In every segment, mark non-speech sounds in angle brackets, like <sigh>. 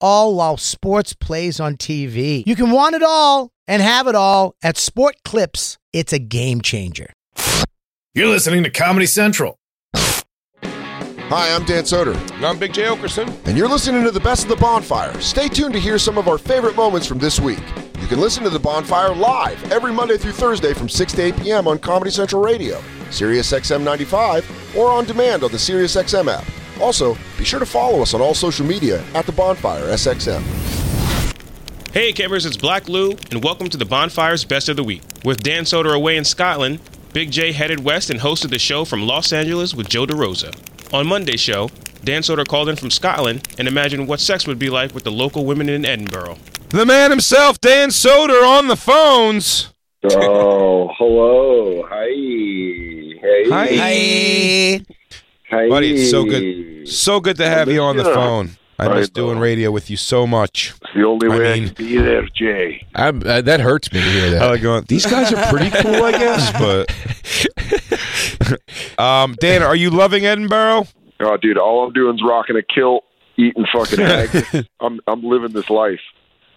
all while sports plays on TV. You can want it all and have it all at Sport Clips. It's a game changer. You're listening to Comedy Central. Hi, I'm Dan Soder, And I'm Big J. Okerson. and you're listening to the best of the bonfire. Stay tuned to hear some of our favorite moments from this week. You can listen to the bonfire live every Monday through Thursday from 6 to 8 p.m. on Comedy Central Radio, Sirius XM 95, or on demand on the Sirius XM app. Also, be sure to follow us on all social media at the bonfire SXM. Hey, campers, it's Black Lou, and welcome to the Bonfire's Best of the Week. With Dan Soder away in Scotland, Big J headed west and hosted the show from Los Angeles with Joe DeRosa. On Monday's show, Dan Soder called in from Scotland and imagined what sex would be like with the local women in Edinburgh. The man himself, Dan Soder, on the phones. Oh, hello. Hi. Hey. Hi. Hi. Buddy, it's so good. So good to have you on the phone. I I miss doing radio with you so much. It's the only I way I mean- can be there, Jay. I'm, uh, that hurts me to hear that. I going, these guys are pretty cool, I guess, but. <laughs> um, Dan, are you loving Edinburgh? Oh, dude, all I'm doing is rocking a kilt, eating fucking <laughs> eggs. I'm I'm living this life.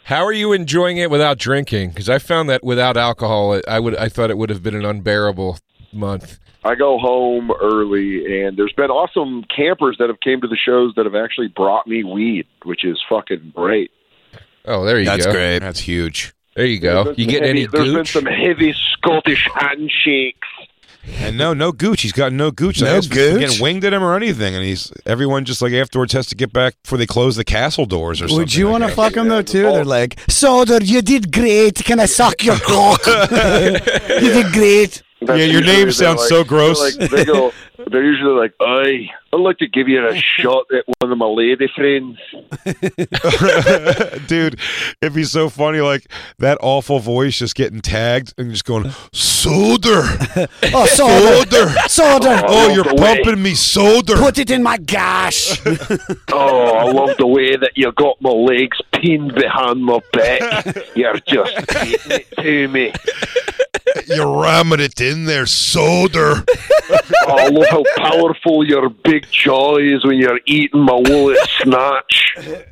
How are you enjoying it without drinking? Because I found that without alcohol, I would I thought it would have been an unbearable month. I go home early, and there's been awesome campers that have came to the shows that have actually brought me weed, which is fucking great. Oh, there you That's go. That's great. That's huge. There you go. You get heavy- any There's been some heavy Scottish handshakes. And no, no gooch. He's got no gooch. No I asked if he's gooch? Getting winged at him or anything, and he's everyone just like afterwards has to get back before they close the castle doors or something. Would you I want to guess. fuck them though too? Oh. They're like, Soder, you did great. Can I suck your cock? <laughs> <laughs> you did great. That's Yeah, your name sounds like- so gross. they're Like, they go, <laughs> they're usually like, "I, I'd like to give you a <laughs> shot at one of my lady friends." <laughs> Dude, it'd be so funny, like that awful voice just getting tagged and just going, "Solder, Oh, Soder, Soder. Soder, oh, oh, love you're the way- pumping me, solder. put it in my gash. Oh, I love the way that you got my legs pinned behind my back. You're just getting it to me. You're ramming it in there, Soder. <laughs> Oh, I love how powerful your big jaw is when you're eating my woolly snatch. Dude,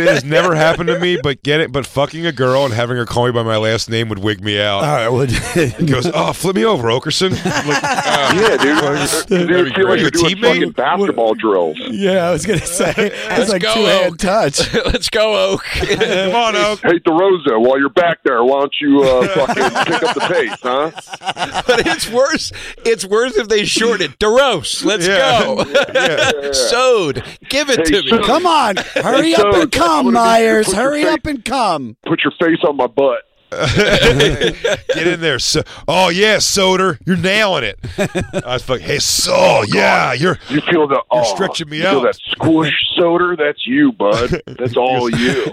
it has never happened to me, but get it, but fucking a girl and having her call me by my last name would wig me out. All right, would <laughs> He goes, "Oh, flip me over, Okerson." <laughs> Like, uh, Yeah, dude. You feel like You you're a doing teammate? fucking basketball drills. yeah, I was gonna say it's like go, two hand touch. Let's go, Oak. Come on, Oak. Hey, DeRosa, while you're back there, why don't you uh, fucking pick up the pace, huh? <laughs> but it's worse. It's worse if they short it. DeRose, let's Yeah. go. <laughs> Yeah. Sewed. Give it Hey, to me. so- Come on, hurry So, up and come, gonna need you to Myers. put your Hurry face- up and come. Put your face on my butt. <laughs> Get in there, so. Oh yeah, Soder, you're nailing it. I was like, "Hey, so, yeah, you're." You feel the oh, stretching me you Feel out. that squish Soder, That's you, bud. That's all <laughs> you.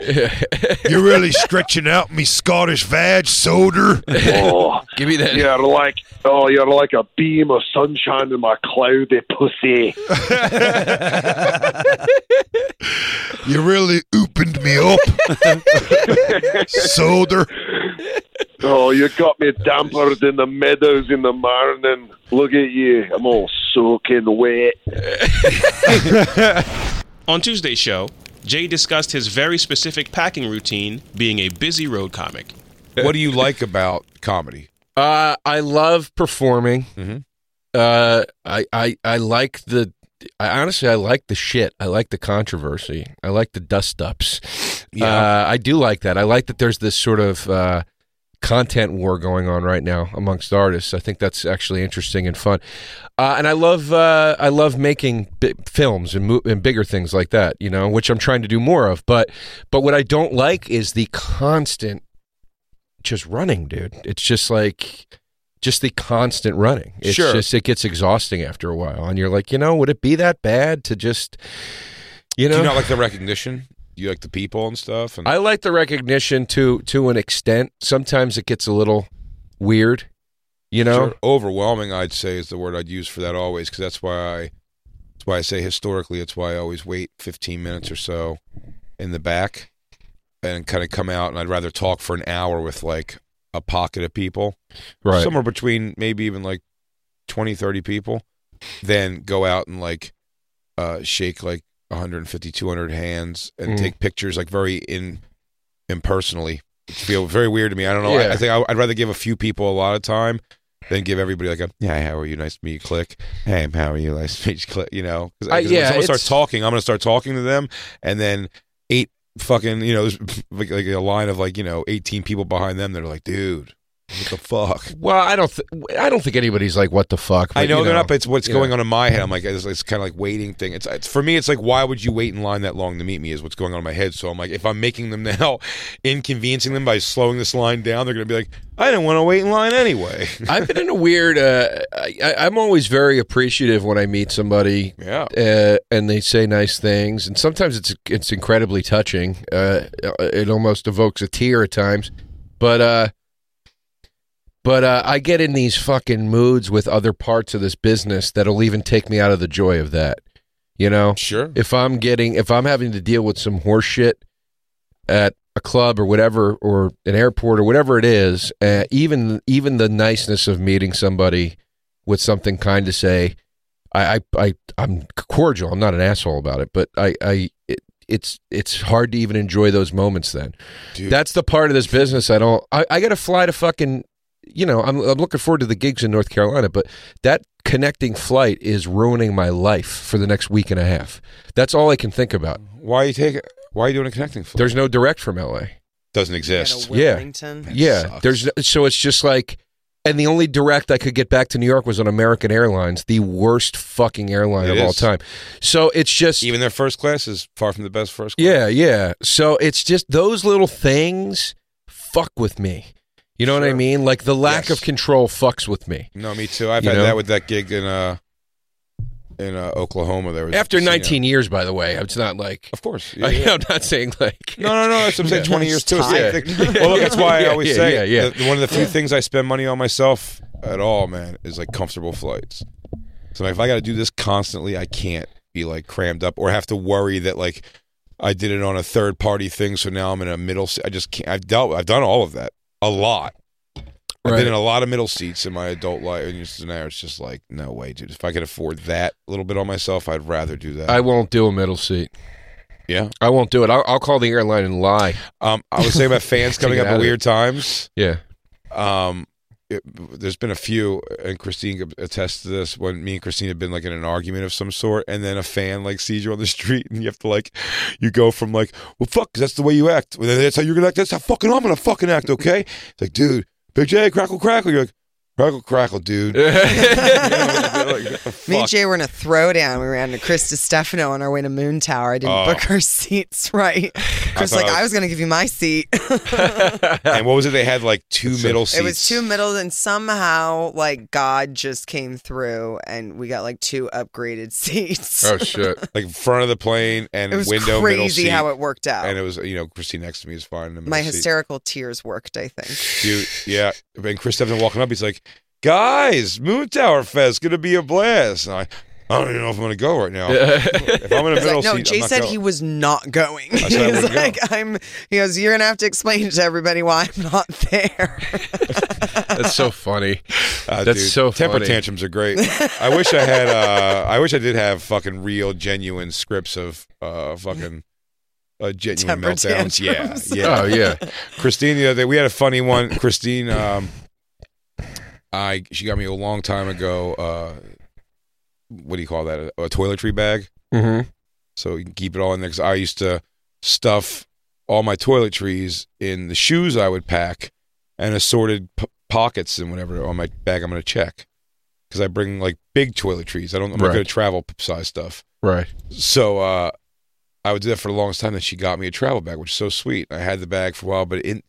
You're really stretching out me Scottish vag, Soder. Oh, Give me that. you're like oh, you're like a beam of sunshine in my cloudy pussy. <laughs> You really opened me up, <laughs> Soder. Oh, you got me dampered in the meadows in the morning. Look at you. I'm all soaking wet. <laughs> On Tuesday's show, Jay discussed his very specific packing routine being a busy road comic. What do you like about comedy? Uh, I love performing. Mhm. Uh, I, I I like the. I honestly I like the shit. I like the controversy. I like the dust ups. Uh, I do like that. I like that there's this sort of uh, content war going on right now amongst artists. I think that's actually interesting and fun. Uh, and I love uh, I love making bi- films and, mo- and bigger things like that. You know, which I'm trying to do more of. But but what I don't like is the constant just running, dude. It's just like just the constant running. It's Sure. just it gets exhausting after a while, and you're like, you know, would it be that bad to just, you know, Do you not like the recognition? Do you like the people and stuff. And I like the recognition to to an extent. Sometimes it gets a little weird, you know. Sure. overwhelming, I'd say, is the word I'd use for that always, because that's why I. That's why I say historically, it's why I always wait 15 minutes or so in the back, and kind of come out, and I'd rather talk for an hour with like a pocket of people, Right. somewhere between maybe even like 20, 30 people, than go out and like uh, shake like 150, 200 hands and Mm. take pictures like very in impersonally. It feel very weird to me. I don't know. I, Yeah. I think I, I'd rather give a few people a lot of time than give everybody like a yeah, how are you? Nice to meet you. Click. Hey, how are you? Nice to meet you. Click. You know, because Uh, yeah, when someone starts talking, I'm going to start talking to them, and then eight fucking you know, <laughs> like, like a line of like you know, 18 people behind them that are like, dude, what the fuck. Well, I don't. Th- I don't think anybody's like, "What the fuck?" I know you they're not, but it's what's going on in my head. I'm like, it's, it's kind of like waiting thing. It's, it's for me. It's like, why would you wait in line that long to meet me? Is what's going on in my head. So I'm like, if I'm making them <laughs> now, inconveniencing them by slowing this line down, they're gonna be like, I didn't want to wait in line anyway. <laughs> I've been in a weird. Uh, I, I- I'm always very appreciative when I meet somebody yeah, uh, and they say nice things, and sometimes it's it's incredibly touching. Uh, it almost evokes a tear at times, but uh, but uh, I get in these fucking moods with other parts of this business that'll even take me out of the joy of that. You know, sure. if I'm getting if I'm having to deal with some horse shit at a club or whatever or an airport or whatever it is, uh, even even the niceness of meeting somebody with something kind to say, I I, I I'm cordial. I'm not an asshole about it, but I I it, it's it's hard to even enjoy those moments. Then Dude. that's the part of this business I don't. I, I got to fly to fucking. You know, I'm I'm looking forward to the gigs in North Carolina, but that connecting flight is ruining my life for the next week and a half. That's all I can think about. Why are you taking? Why are you doing a connecting flight? There's no direct from LA. Doesn't exist. Yeah. Wilmington. yeah, sucks. there's so it's just like, and the only direct I could get back to New York was on American Airlines, the worst fucking airline It of all time. So it's just Even their first class is far from the best first class. yeah, yeah. So it's just those little things fuck with me. You know what I mean? Like the lack Yes. of control fucks with me. No, me too. I've You had know? that with that gig in uh in uh, Oklahoma. There was After you know- 19 years, by the way, it's not like Of course. <laughs> Yeah, I, yeah. am not saying like No, no, no. That's what I'm saying. <laughs> Twenty years too. The Yeah. <laughs> Well, look, that's why I always yeah, say yeah, yeah. that one of the few things I spend money on myself at all, man, is like comfortable flights. So if I got to do this constantly, I can't be like crammed up or have to worry that like I did it on a third party thing, so now I'm in a middle. I just can't. I've dealt. I've done all of that a lot. I've Right. been in a lot of middle seats in my adult life, and just now it's just like, no way, dude. If I could afford that little bit on myself, I'd rather do that. I won't do a middle seat. yeah. I won't do it. I'll, I'll call the airline and lie. Um, I was saying about fans <laughs> coming up at weird times. Yeah. Um, it, there's been a few, uh, and Christine attests to this. When me and Christine have been like in an argument of some sort, and then a fan like sees you on the <laughs> street, and you have to like, you go from like, well, fuck, 'cause that's the way you act. Well, that's how you're gonna act. That's how fucking I'm gonna fucking act. Okay? It's like, dude, Big J, crackle, crackle. You're like, crackle, crackle, dude. You <laughs> know, <laughs> <laughs> like, Me and? Jay were in a throwdown. We ran to Chris Stefano on our way to Moon Tower. I didn't Oh. book our <laughs> seats right. Chris thought like, I I was- was going to give you my seat. <laughs> and what was it? They had like two middle seats. It was two middle, and somehow like God just came through, and we got like two upgraded seats. Oh shit. like front of the plane and it was window middle crazy how it worked out. and it was you know Christine next to me is fine. My seat. hysterical tears worked. I think. Dude, yeah. And Chris Stephen walking up, he's like, "Guys, Moon Tower Fest gonna be a blast." And I, I don't even know if I'm gonna go right now. <laughs> if I'm in a middle like, no, seat, Jay I'm not said going. he was not going. said I <laughs> He was wouldn't go. like, I'm. He goes, you're gonna have to explain to everybody why I'm not there. <laughs> That's so funny. Uh, That's dude, so temper funny. tantrums are great. I wish I had. Uh, I wish I did have fucking real, genuine scripts of uh, fucking. Uh, genuine Temper meltdowns. tantrums. Yeah, yeah. Oh yeah. Christine the other day we had a funny one. Christine, um, I she got me a long time ago. Uh, what do you call that? A, a toiletry bag. Mm-hmm. So you can keep it all in there. Because I used to stuff all my toiletries in the shoes I would pack and assorted p- pockets and whatever on my bag I'm going to check. Because I bring like big toiletries. I don't. I'm not Right. good at travel size stuff. Right. So uh, I would do that for the longest time. Then she got me a travel bag, which is so sweet. I had the bag for a while, but it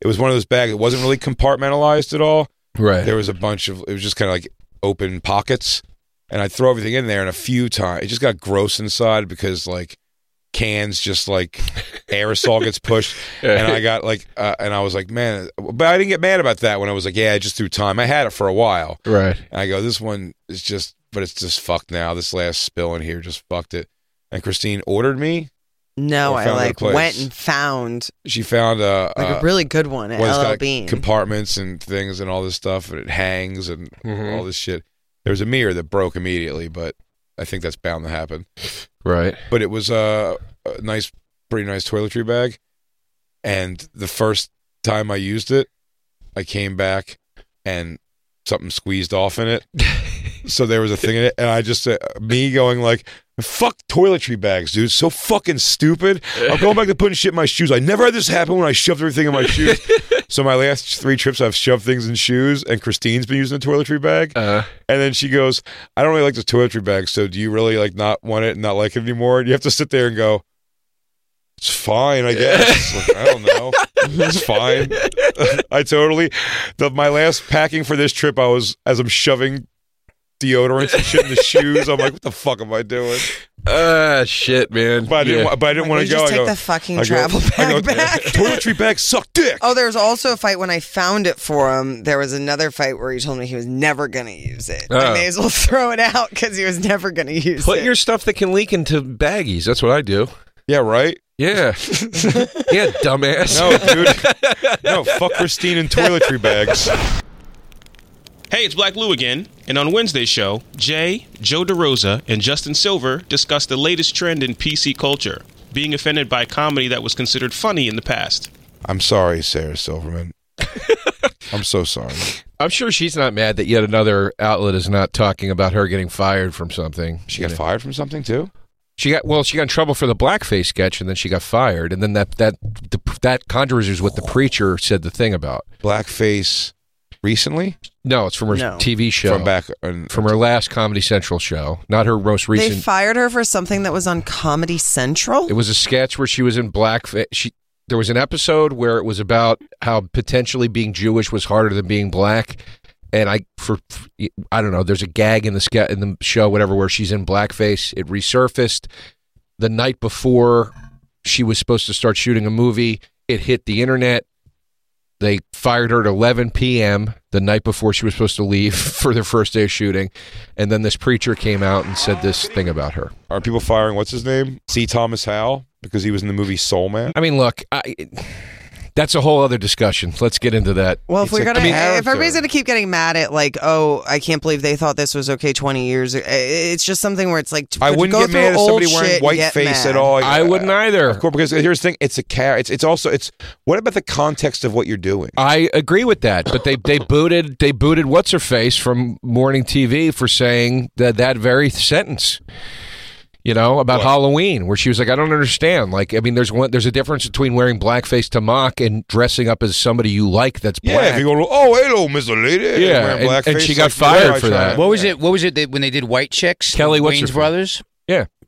it was one of those bags. It wasn't really compartmentalized at all. Right. There was a bunch of. It was just kind of like open pockets, and I'd throw everything in there. And a few times, it just got gross inside because like cans just like <laughs> aerosol gets pushed, and I got like, uh, and I was like, man, but I didn't get mad about that when I was like, yeah, I just threw time. I had it for a while, Right. and I go, this one is just, but it's just fucked now. This last spill in here just fucked it. And Christine ordered me. No, I like went and found She found a, like uh, a really good one at well, LL Bean. compartments and things and all this stuff, and it hangs and Mhm. all this shit. There was a mirror that broke immediately, but I think that's bound to happen. Right. But it was a, a nice, pretty nice toiletry bag. And the first time I used it, I came back and something squeezed off in it. <laughs> so there was a thing in it, and I just uh, me going like, "Fuck toiletry bags, dude! So fucking stupid." I'm going back to putting shit in my shoes. I never had this happen when I shoved everything in my shoes. <laughs> so my last three trips, I've shoved things in shoes, and Christine's been using a toiletry bag. Uh, And then she goes, I don't really like this toiletry bag, so do you really like not want it and not like it anymore? And you have to sit there and go, It's fine, I guess. Like, I don't know. <laughs> It's fine. <laughs> I totally the my last packing for this trip I was as I'm shoving deodorants and shit in the shoes, I'm like, what the fuck am I doing? uh, shit, man. But I didn't Yeah. wa- but I didn't want to go. just I take go, the fucking I go- travel <laughs> I go, bag back. <laughs> Toiletry bags suck dick. Oh, there was also a fight when I found it for him. There was another fight where he told me he was never going to use it. I Oh. may as well <laughs> throw it out because he was never going to use Put it. Put your stuff that can leak into baggies. That's what I do. Yeah, right? Yeah. yeah, dumbass. No, dude. No, fuck Christine and toiletry bags. Hey, it's Black Lou again, and on Wednesday's show, Jay, Joe DeRosa, and Justin Silver discussed the latest trend in PC culture, being offended by comedy that was considered funny in the past. I'm sorry, Sarah Silverman. <laughs> I'm so sorry. I'm sure she's not mad that yet another outlet is not talking about her getting fired from something. She got fired from something too? She got well. She got in trouble for the blackface sketch, and then she got fired. And then that that the, that controversy is what the preacher said the thing about. Blackface recently? No, it's from her No. TV show From back on, from her last Comedy Central show, not her most recent. They recent. fired her for something that was on Comedy Central. it was a sketch where she was in blackface. She there was an episode where it was about how potentially being Jewish was harder than being black. And I for I don't know. There's a gag in the ske- in the show, whatever, where she's in blackface. It resurfaced the night before she was supposed to start shooting a movie. It hit the internet. They fired her at 11 p.m. the night before she was supposed to leave <laughs> for their first day of shooting, and then this preacher came out and said this thing about her. Are people firing what's his name? C. Thomas Howell because he was in the movie Soul Man. I mean, look, I, that's a whole other discussion. Let's get into that. Well, if It's we're gonna, if everybody's gonna keep getting mad at like, oh, I can't believe they thought this was okay twenty years. It's just something where it's like, I wouldn't go get mad at through somebody old wearing white face mad. at all. I wouldn't either. Of course, because here's the thing: it's a car. It's it's also it's. What about the context of what you're doing? I agree with that, but they they booted they booted what's her face from morning TV for saying that that very sentence. You know about What? Halloween, where she was like, "I don't understand." Like, I mean, there's one there's a difference between wearing blackface to mock and dressing up as somebody you like that's Yeah, black. if you go, oh, hello, Mr. Lady. Yeah, wearing and- and she got like, fired for that. What was Yeah. it? What was it that when they did White Chicks? Kelly, what's Wayans her- brothers.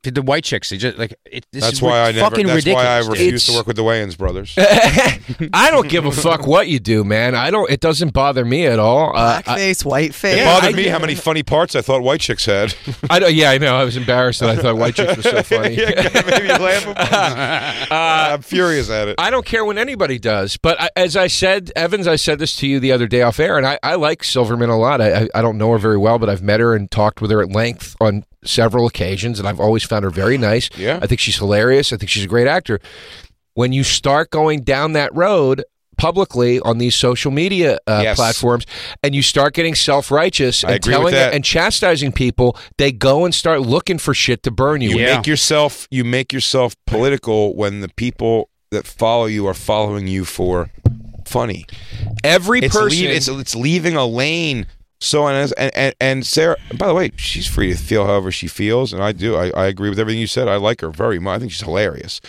Yeah. Did the White Chicks? They just like it, this That's is why I never. fucking That's why I ridiculous. dude. refuse to It's- work with the Wayans brothers. <laughs> I don't give a fuck what you do, man. I don't. It doesn't bother me at all. Uh, I, Blackface, whiteface. It Yeah, bothered I me get how many funny parts I thought white chicks had. <laughs> I don't. Yeah, I know. I was embarrassed that I thought white chicks were so <laughs> funny. yeah, it made me laugh. I'm furious at it. I don't care when anybody does, but I, as I said, Evans, I said this to you the other day off air, and I, I like Silverman a lot. I, I, I don't know her very well, but I've met her and talked with her at length on several occasions, and I've always found her very nice. Yeah. I think she's hilarious. I think she's a great actor. When you start going down that road publicly on these social media uh, Yes. platforms, and you start getting self righteous and telling that. and chastising people, they go and start looking for shit to burn you. You Yeah. make yourself you make yourself political when the people that follow you are following you for funny. Every It's, person. leave, it's it's leaving a lane. So and and and, and Sarah. By the way, she's free to feel however she feels, and I do. I, I agree with everything you said. I like her very much. I think she's hilarious,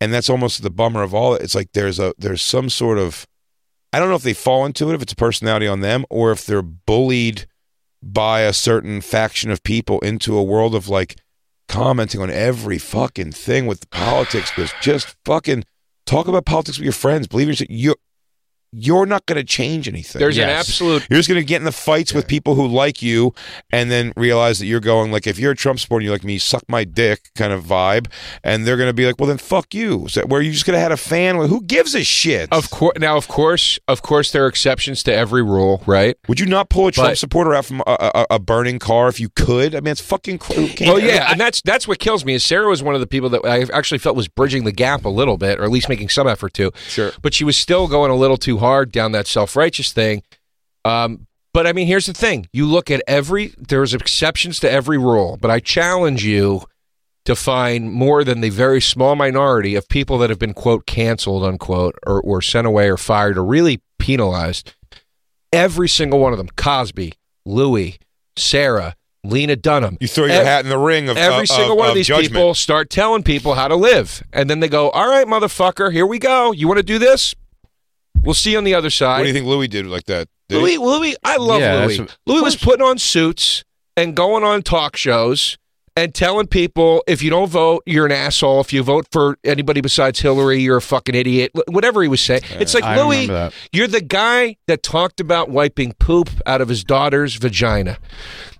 and that's almost the bummer of all. It's like there's a there's some sort of I don't know if they fall into it, if it's a personality on them, or if they're bullied by a certain faction of people into a world of like commenting on every fucking thing with politics. Because just fucking talk about politics with your friends. Believe yourself. You you're not going to change anything. There's an absolute You're just going to get in the fights with people who like you, and then realize that you're going like, if you're a Trump supporter, and you like me, suck my dick kind of vibe, and they're going to be like, well, then fuck you. So, where you just could have had a fan. Who gives a shit? Of course, now of course, of course, there are exceptions to every rule, right? Would you not pull a Trump But- supporter out from a, a, a burning car if you could? I mean, it's fucking. Cr- Well, yeah, and that's that's what kills me. Is Sarah was one of the people that I actually felt was bridging the gap a little bit, or at least making some effort to. Sure. but she was still going a little too hard down that self righteous thing. Um, but I mean, here's the thing: you look at every there's exceptions to every rule, but I challenge you to find more than the very small minority of people that have been quote canceled unquote or, or sent away or fired or really penalized. Every single one of them: Cosby, Louis, Sarah, Lena Dunham. You throw your Ev- hat in the ring of Every of- single one of, of these judgment. people start telling people how to live, and then they go, "All right, motherfucker, here we go. You want to do this? We'll see you on the other side." What do you think Louis did like that? Did Louis, he? Louis, I love Yeah, Louis. that's Louis was putting on suits and going on talk shows and telling people if you don't vote, you're an asshole. If you vote for anybody besides Hillary, you're a fucking idiot. Whatever he was saying, it's like I Louis. You're the guy that talked about wiping poop out of his daughter's vagina.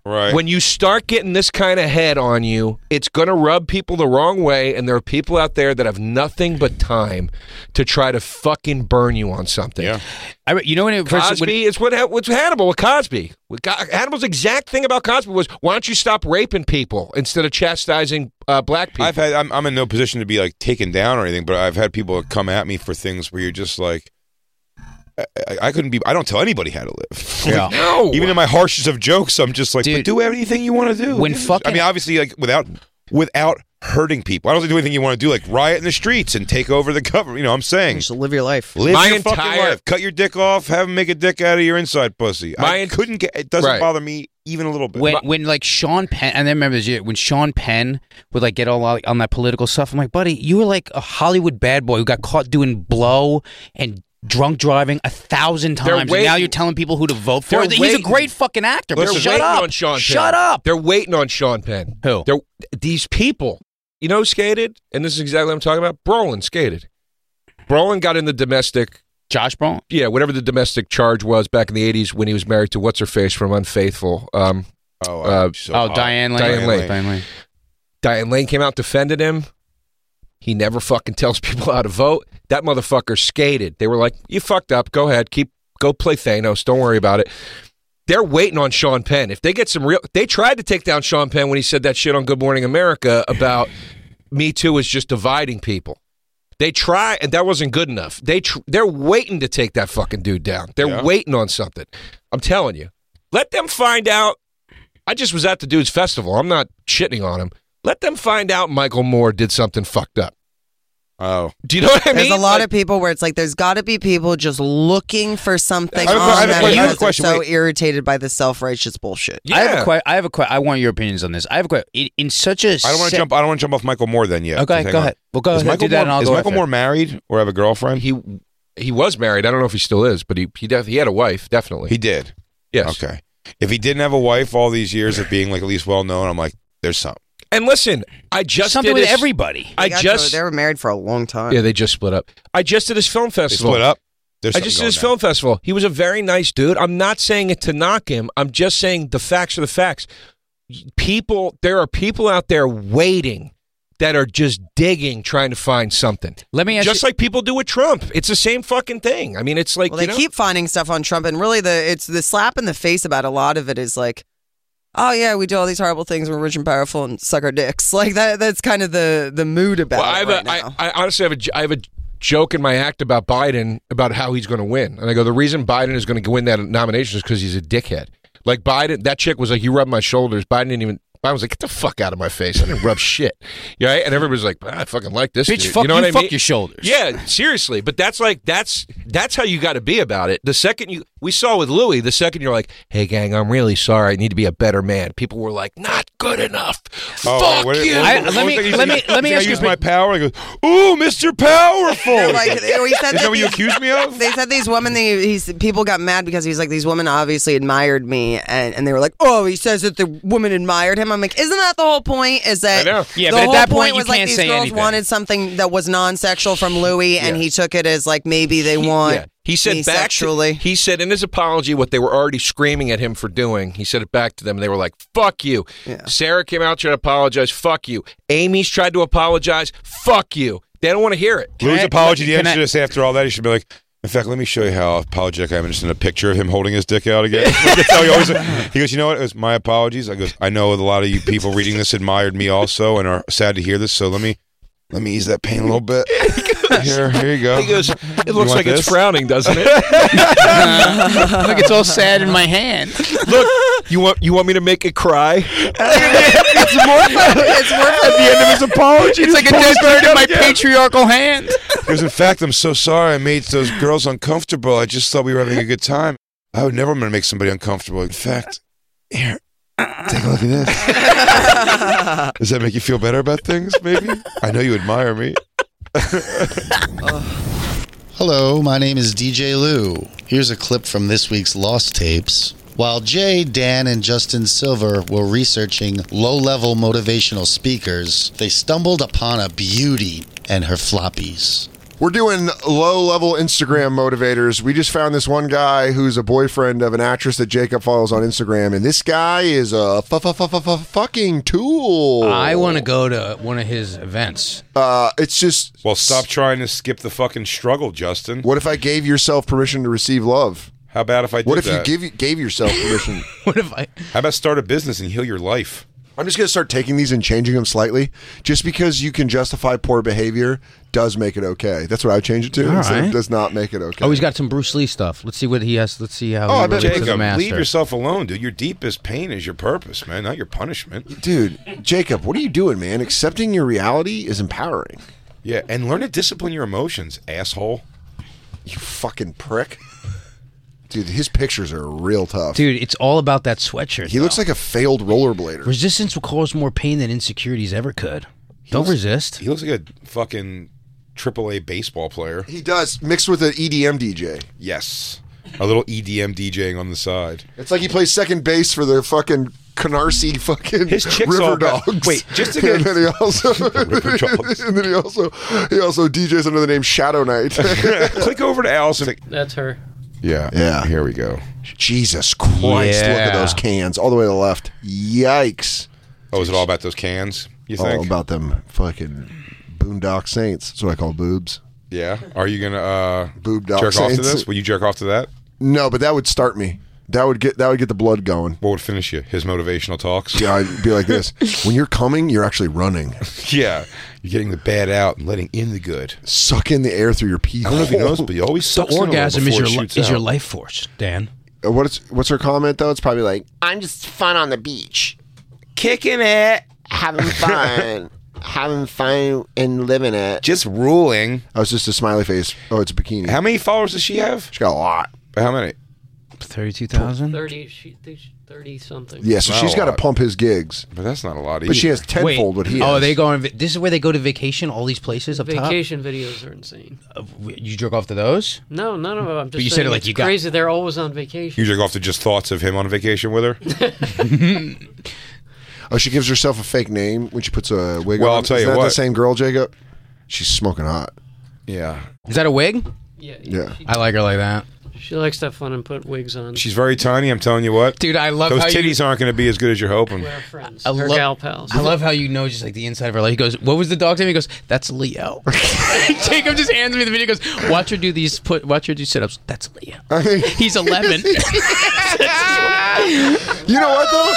Right. When you start getting this kind of head on you, it's going to rub people the wrong way, and there are people out there that have nothing but time to try to fucking burn you on something. Yeah. I, you know when it first Cosby, when, it's what what's Hannibal with Cosby. With Co- Hannibal's exact thing about Cosby was, why don't you stop raping people instead of chastising uh, black people? I've had. I'm, I'm in no position to be like taken down or anything, but I've had people come at me for things where you're just like, I, I- I couldn't be. I don't tell anybody how to live. <laughs> Yeah. no, Even in my harshest of jokes, I'm just like, Dude, but do anything you want to do. when I mean, obviously, like without without hurting people. I don't think do anything you want to do, like riot in the streets and take over the government. You know, I'm saying. Just live your life. Live My your fucking entire- life. Cut your dick off. Have him make a dick out of your inside pussy. My I en- couldn't get. It doesn't Right. bother me even a little bit. when when like Sean Penn, and I remember this year when Sean Penn would like get all like, on that political stuff. I'm like, buddy, you were like a Hollywood bad boy who got caught doing blow and drunk driving a thousand times, and now you're telling people who to vote for. They're He's waiting- a great fucking actor. They're But shut up, on Sean Penn. Shut up. They're waiting on Sean Penn. Who? They're these people. You know, who skated, and this is exactly what I'm talking about. Brolin skated. Brolin got in the domestic Josh Brolin. yeah, whatever the domestic charge was back in the '80s when he was married to what's her face from Unfaithful. Um, oh, uh, so Oh. Diane Lane. Diane Lane. Diane Lane. Diane Lane came out defended him. He never fucking tells <laughs> people how to vote. That motherfucker skated. They were like, "You fucked up. Go ahead. Keep go play Thanos. Don't worry about it." They're waiting on Sean Penn. If they get some real, they tried to take down Sean Penn when he said that shit on Good Morning America about Me Too is just dividing people. They try, and that wasn't good enough. They tr- they're waiting to take that fucking dude down. They're Yeah. waiting on something. I'm telling you. Let them find out. I just was at the dude's festival. I'm not shitting on him. Let them find out Michael Moore did something fucked up. Oh, Do you know what I There's mean? There's a lot Like, of people where it's like there's got to be people just looking for something I have on have a them que- I have a because they're so Wait. irritated by the self-righteous bullshit. yeah. I have a que- I have a que- I want your opinions on this. I have a question. In, in such a I don't want to se- jump. I don't want to jump off Michael Moore then yet. Okay, go on. ahead. Well, go is ahead. Michael do that, Moore, and I'll is go Michael after. Moore married or have a girlfriend? he he was married. I don't know if he still is, but he he def- he had a wife, definitely. He did. yes. Okay. If he didn't have a wife all these years of being like at least well known, I'm like, there's something. And listen, I just something did with his- everybody. I just to- they were married for a long time. yeah, they just split up. I just did his film They festival. split up. There's I just did going his down. film festival. He was a very nice dude. I'm not saying it to knock him. I'm just saying the facts are the facts. People, there are people out there waiting that are just digging, trying to find something. Let me ask just you- like people do with Trump. It's the same fucking thing. I mean, it's like Well, you they know, keep finding stuff on Trump, and really, the it's the slap in the face about a lot of it is like, oh yeah, we do all these horrible things. We're rich and powerful and suck our dicks. <laughs> Like that. That's kind of the the mood about Well, I, it have right a, I, now. I honestly have a, I have a joke in my act about Biden about how he's going to win, and I go, the reason Biden is going to win that nomination is because he's a dickhead. Like Biden, that chick was like, "You rub my shoulders." Biden didn't even. Biden was like, "Get the fuck out of my face! I didn't rub shit." Yeah, and everybody's like, ah, "I fucking like this Bitch, dude." fuck you know you, what I fuck mean? your shoulders. Yeah, seriously. But that's like that's that's how you got to be about it. The second you we saw with Louis, the second you're like, "Hey, gang, I'm really sorry. I need to be a better man." People were like, "Not good enough." Oh, Fuck what- you. what- I- let me- He let said- me- let me he said, ask I you use my power. I go, ooh, Mr. Powerful. They're <laughs> like, he said Is that what you accused me of? They said these women, they, he's, people got mad because he's like, these women obviously admired me. And, and they were like, oh, he says that the woman admired him. I'm like, isn't that the whole point? Is that I know. Yeah, the but at whole that point point, you was like can't these say girls anything. wanted something that was non sexual from Louis, and he took it as like maybe they want Yeah. He said me back to- he said in his apology what they were already screaming at him for doing. He said it back to them. and They were like, "Fuck you." Yeah. Sarah came out tried to apologize. Fuck you. Amy's tried to apologize. Fuck you. They don't want to hear it. Louis' I- apology, the can answer I- just after all that, he should be like, in fact, let me show you how apologetic I am. Just in a picture of him holding his dick out again. <laughs> That's how he always. He goes, you know what? It was my apologies. I goes, I know a lot of you people reading this admired me also and are sad to hear this. So let me, let me ease that pain a little bit. <laughs> Here, here you go. He goes, "It looks like this? it's frowning, doesn't it?" <laughs> Look, it's all sad in my hand. Look, you want you want me to make it cry? <laughs> it's more fun. It's more fun. At the end of his apology, It's like a dead bird in my patriarchal hand. Because in fact, I'm so sorry I made those girls uncomfortable. I just thought we were having a good time. I would never want to make somebody uncomfortable. In fact, here, take a look at this. <laughs> Does that make you feel better about things? Maybe. I know you admire me. <laughs> Hello, my name is DJ Lou. Here's a clip from this week's Lost Tapes. While Jay, Dan, and Justin Silver were researching low level motivational speakers, they stumbled upon a beauty and her floppies. We're doing low level Instagram motivators. We just found this one guy who's a boyfriend of an actress that Jacob follows on Instagram, and this guy is a fu- fu- fu- fu- fu- fucking tool. I want to go to one of his events. Uh, it's just. Well, stop trying to skip the fucking struggle, Justin. What if I gave yourself permission to receive love? How about if I did What if that? you give gave yourself permission? <laughs> What if I? How about start a business and heal your life? I'm just gonna start taking these and changing them slightly. Just because you can justify poor behavior does make it okay. That's what I would change it to. All instead of right. Does not make it okay. Oh, he's got some Bruce Lee stuff. Let's see what he has. Let's see how. Oh, he I bet relates to the Jacob, master. leave yourself alone, dude. Your deepest pain is your purpose, man, not your punishment. Dude, Jacob, what are you doing, man? Accepting your reality is empowering. Yeah, and learn to discipline your emotions, asshole. You fucking prick. Dude, his pictures are real tough. Dude, it's all about that sweatshirt. he looks like a failed rollerblader. resistance will cause more pain than insecurities ever could. Don't looks- resist. He looks like a fucking AAA baseball player. He does, mixed with an EDM DJ. Yes. A little EDM DJing on the side. It's like he plays second base for the fucking Canarsie fucking His chicks River all got- Dogs. wait, just to <laughs> and then he also <laughs> River <laughs> and then he also he also DJs under the name Shadow Knight. Click over to Allison. That's her. Yeah. Yeah. Here we go. Jesus Christ! Look at Yeah. those cans all the way to the left. Yikes! Oh, is it all about those cans? You All think? about them fucking Boondock Saints. That's what I call boobs. yeah. Are you gonna uh, Boob dog jerk off to saints. this? Will you jerk off to that? No, but that would start me. That would get that would get the blood going. What would finish you? His motivational talks. Yeah, I'd be like this. <laughs> When you're coming, you're actually running. Yeah. You're getting the bad out and letting in the good. Suck in the air through your pee. I don't know if you hole. noticed, but you always The sucks in a little orgasm is your it li- is your life force, Dan. Uh, What's what's her comment though? It's probably like I'm just fun on the beach, Kicking it. having fun, <laughs> having fun and living it. Just ruling. I was just a smiley face. Oh, it's a bikini. How many followers does she have? She's got a lot. But how many? Thirty-two thousand. 30, she, thirty something. Yeah, so Not she's a got to lot. pump his gigs, But that's not a lot either. but she has tenfold what he oh, has. they go on. va- This is where they go to vacation. All these places up top. Vacation videos are insane. Uh, You jerk off to those? No, none of them. I'm just you saying said it like it's you got- crazy. They're always on vacation. You jerk off to just thoughts of him on vacation with her? <laughs> Oh, she gives herself a fake name when she puts a wig Well, on. I'll tell Is you that what. the same girl, Jacob? She's smoking hot. yeah. Is that a wig? yeah, Yeah. She, I like her like that. She likes to have fun and put wigs on. She's very tiny, I'm telling you what. Dude, I love Those how you- titties aren't going to be as good as you're hoping. We're friends. I Her love- gal pals. I love how you know just like the inside of her life. He goes, "What was the dog's name?" He goes, "That's Leo." <laughs> Jacob just hands me the video. He Goes, "Watch her do these. Put watch her do sit-ups. That's Leo. He's <laughs> 11. <laughs> You know what though?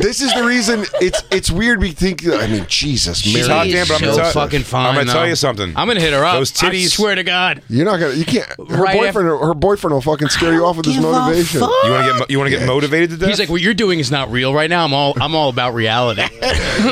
This is the reason it's it's weird. We think. I mean, Jesus, She's hot, Dan, but I'm so gonna tell- fucking fine. I'm gonna tell though. you something. I'm gonna hit her up. Those I titties- swear to God. You're not gonna. You can't. Her Right boyfriend. Her boyfriend will fucking scare you off with his give a motivation. fuck. You want to get mo- you want to get motivated to death? He's like, "What you're doing is not real right now. I'm all I'm all about reality." <laughs>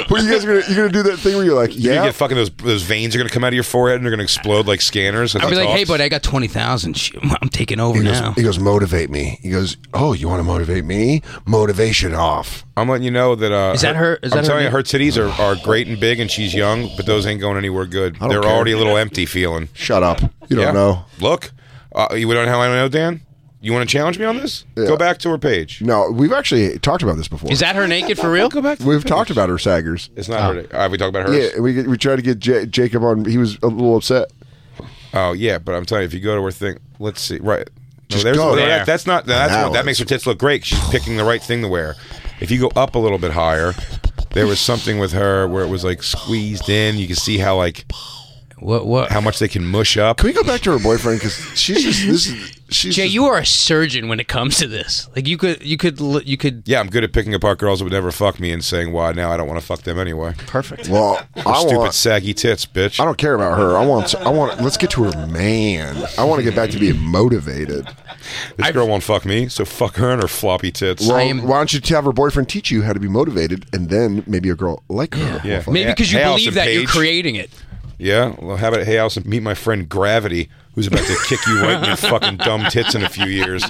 But you guys are gonna you're gonna do that thing where you're like, You're yeah, gonna get fucking those those veins are gonna come out of your forehead and they're gonna explode like scanners. I'd be like, "Hey, talks. buddy, I got twenty thousand. I'm taking over He goes, now." he goes, motivate me. He goes, oh, you want to motivate me? Motivation off. I'm letting you know that. Uh, Is that her- is I'm that her telling you, name? her titties are, are great and big, and she's young, but those ain't going anywhere good. don't They're care. already a little empty feeling. Shut up. You don't Yeah. know. Look, uh, you don't know how I know, Dan. You want to challenge me on this? Yeah. Go back to her page. No, we've actually talked about this before. Is that her naked for real? Go back. To We've talked about her saggers. It's not her. Uh, we talked about hers. Yeah, we we tried to get J- Jacob on. He was a little upset. Oh yeah, but I'm telling you, if you go to her thing, let's see. Right. No, Just there's, go well, there. that- that's not. That's Now what, that makes her tits look great. She's picking the right thing to wear. If you go up a little bit higher, there was something with her where it was like squeezed in. You can see how like what what how much they can mush up. Can we go back to her boyfriend because she's just this is she's Jay, just- you are a surgeon when it comes to this. Like you could, you could, you could. Yeah, I'm good at picking apart girls that would never fuck me and saying why now I don't want to fuck them anyway. Perfect. well. Her I stupid want. saggy tits, bitch. I don't care about her. I want. I want. Let's get to her man. I want to get back to being motivated. This girl won't fuck me, so fuck her and her floppy tits. Well, why don't you have her boyfriend teach you how to be motivated, and then maybe a girl like her. will Yeah. Maybe because you Hey, believe Allison that you're creating it. Yeah, well, how about hey, Allison, meet my friend Gravity, who's about to kick you right in your fucking dumb tits in a few years.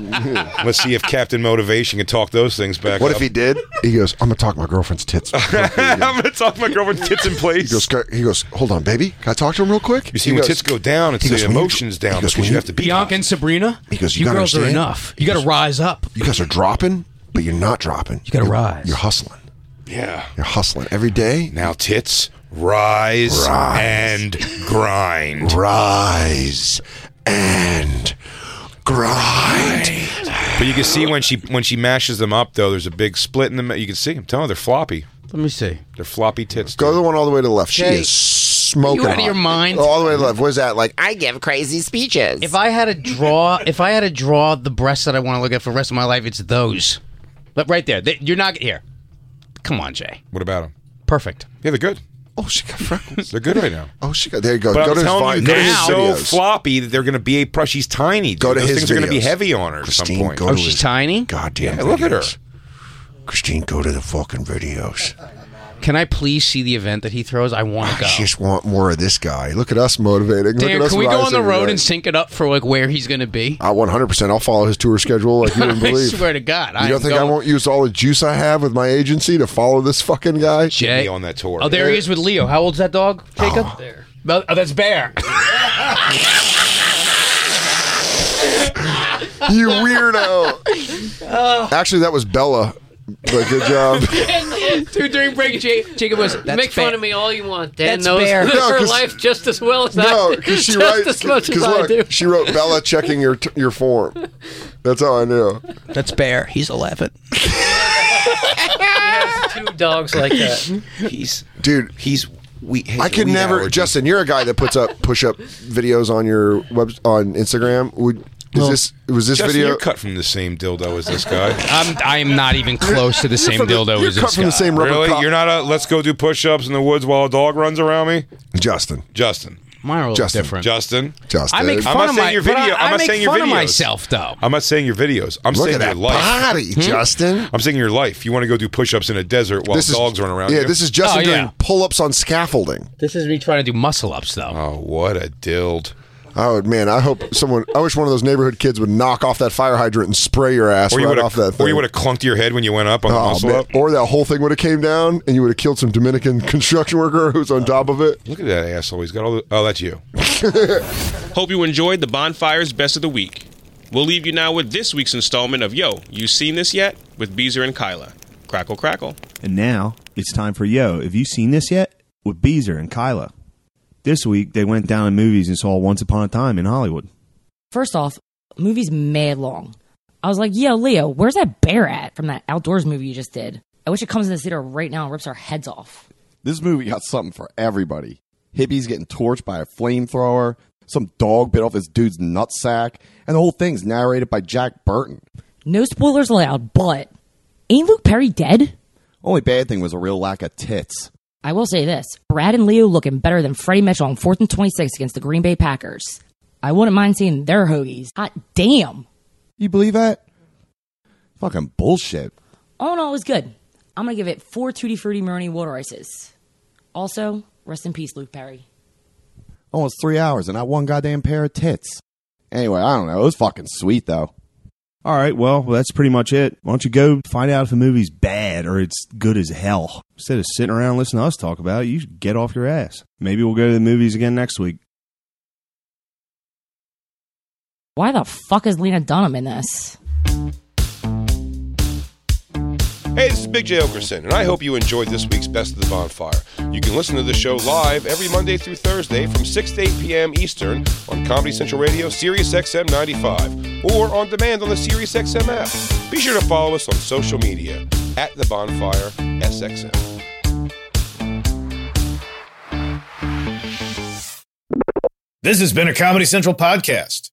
Let's see if Captain Motivation can talk those things back. What up. if he did? He goes, "I'm gonna talk my girlfriend's tits." <laughs> I'm gonna talk my girlfriend's tits in place. He goes, "Ca- he goes, hold on, baby. Can I talk to him real quick? You see, He when goes- tits go down, it's he the goes, when you- emotions down he goes, because when you have to be. Bianca and Sabrina. He goes, you, you gotta girls are understand? enough. You got to rise up. You guys are dropping, but you're not dropping. You gotta rise. You're hustling. Yeah. You're hustling every day. Now tits rise, Rise. and grind. Rise and grind. But you can see when she when she mashes them up, though, there's a big split in them. You can see. I'm telling you, they're floppy. Let me see. They're floppy tits. Go to the one all the way to the left. She Jay, is smoking. you out of hot. your mind? All the way to the left. What is that? Like, I give crazy speeches. If I had to draw, if I had to draw the breasts that I want to look at for the rest of my life, it's those. But right there, They- you're not here. Come on, Jay. What about them? Perfect. Yeah, they're good. Oh, she got freckles. They're good right now. Oh, she got. There you go. But go I'm to his, telling vi- you, go to they're his so videos. floppy that they're going to be a. Pro- she's tiny. Dude. Go to Those his things are going to be videos. heavy on her at some Christine, point. go Oh, to she's his tiny. goddamn Yeah, look at her. videos. Christine, go to the fucking videos. Can I please see the event that he throws? I want to go. I go. just want more of this guy. Look at us motivating. Look Dan, at us can we go on the road today. and sync it up for like where he's going to be? I 100%. I'll follow his tour schedule like you wouldn't <laughs> I believe. swear to God, You I don't am think I won't use all the juice I have with my agency to follow this fucking guy? Jay. On that tour. Oh, there he is with Leo. How old's that dog, Jacob? Oh. There. Oh, oh, that's Bear. <laughs> You weirdo. <laughs> Actually, that was Bella. But good job. <laughs> Dude, during break, Jay, Jacob was. That's Make fun Bear. of me all you want. Dan That's knows fair. <laughs> No, her life just as well as I No, do. because she <laughs> just writes. as much as Because I look, do. she wrote Bella checking your t- your form. That's how I knew. That's Bear. He's 11. He has two dogs like that. He's Dude, he's we. I has I a could never. allergy. Justin, you're a guy that puts up push up videos on your web on Instagram. Would is this was this Justin, video? you're cut from the same dildo as this guy. <laughs> I'm. I am not even close to the same from the- dildo you're as cut this from the guy. same rubber really? cock- You're not a. Let's go do push-ups in the woods while a dog runs around me. Justin. Justin. Mine are a little Justin. different. Justin. Justin. I make I'm fun not of saying my your video. I, I'm I not make saying your fun of videos. myself though. I'm not saying your videos. I'm Look saying at that life. body, hmm? Justin. I'm saying your life. You want to go do push-ups in a desert while This is dogs run around Yeah, you. this is Justin Oh, yeah. doing pull ups on scaffolding. This is me trying to do muscle ups though. Oh, what a dild. Oh man, I hope someone. I wish one of those neighborhood kids would knock off that fire hydrant and spray your ass Or you right would off that have, thing. or you would have clunked your head when you went up on the Oh, muscle man. up. Or that whole thing would have came down, and you would have killed some Dominican <laughs> construction worker who's on top of it. Look at that asshole. He's got all the. Oh, that's you. <laughs> Hope you enjoyed the Bonfire's Best of the Week. We'll leave you now with this week's installment of Yo, You Seen This Yet? with Beezer and Kilah. Crackle, crackle. And now it's time for Yo. Have you seen this yet? With Beezer and Kilah. This week they went down in movies and saw Once Upon a Time in Hollywood. First off, movie's mad long. I was like, yo, Leo, where's that bear at from that outdoors movie you just did? I wish it comes in the theater right now and rips our heads off. This movie got something for everybody. Hippies getting torched by a flamethrower, some dog bit off this dude's nutsack, and the whole thing's narrated by Jack Burton. No spoilers allowed, but ain't Luke Perry dead? Only bad thing was a real lack of tits. I will say this Brad and Leo looking better than Freddie Mitchell on 4th and 26 against the Green Bay Packers. I wouldn't mind seeing their hoagies. Hot damn. You believe that? Fucking bullshit. All in all, it was good. I'm going to give it four Tutti Frutti Maroni water ices. Also, rest in peace, Luke Perry. Almost three hours and not one goddamn pair of tits. Anyway, I don't know. It was fucking sweet though. All right, well, that's pretty much it. Why don't you go find out if a movie's bad or it's good as hell? Instead of sitting around listening to us talk about it, you should get off your ass. Maybe we'll go to the movies again next week. Why the fuck is Lena Dunham in this? Hey, this is Big J. Okerson, and I hope you enjoyed this week's Best of the Bonfire. You can listen to the show live every Monday through Thursday from 6 to 8 p.m. Eastern on Comedy Central Radio, Sirius XM 95, or on demand on the Sirius XM app. Be sure to follow us on social media at The Bonfire SXM. This has been a Comedy Central podcast.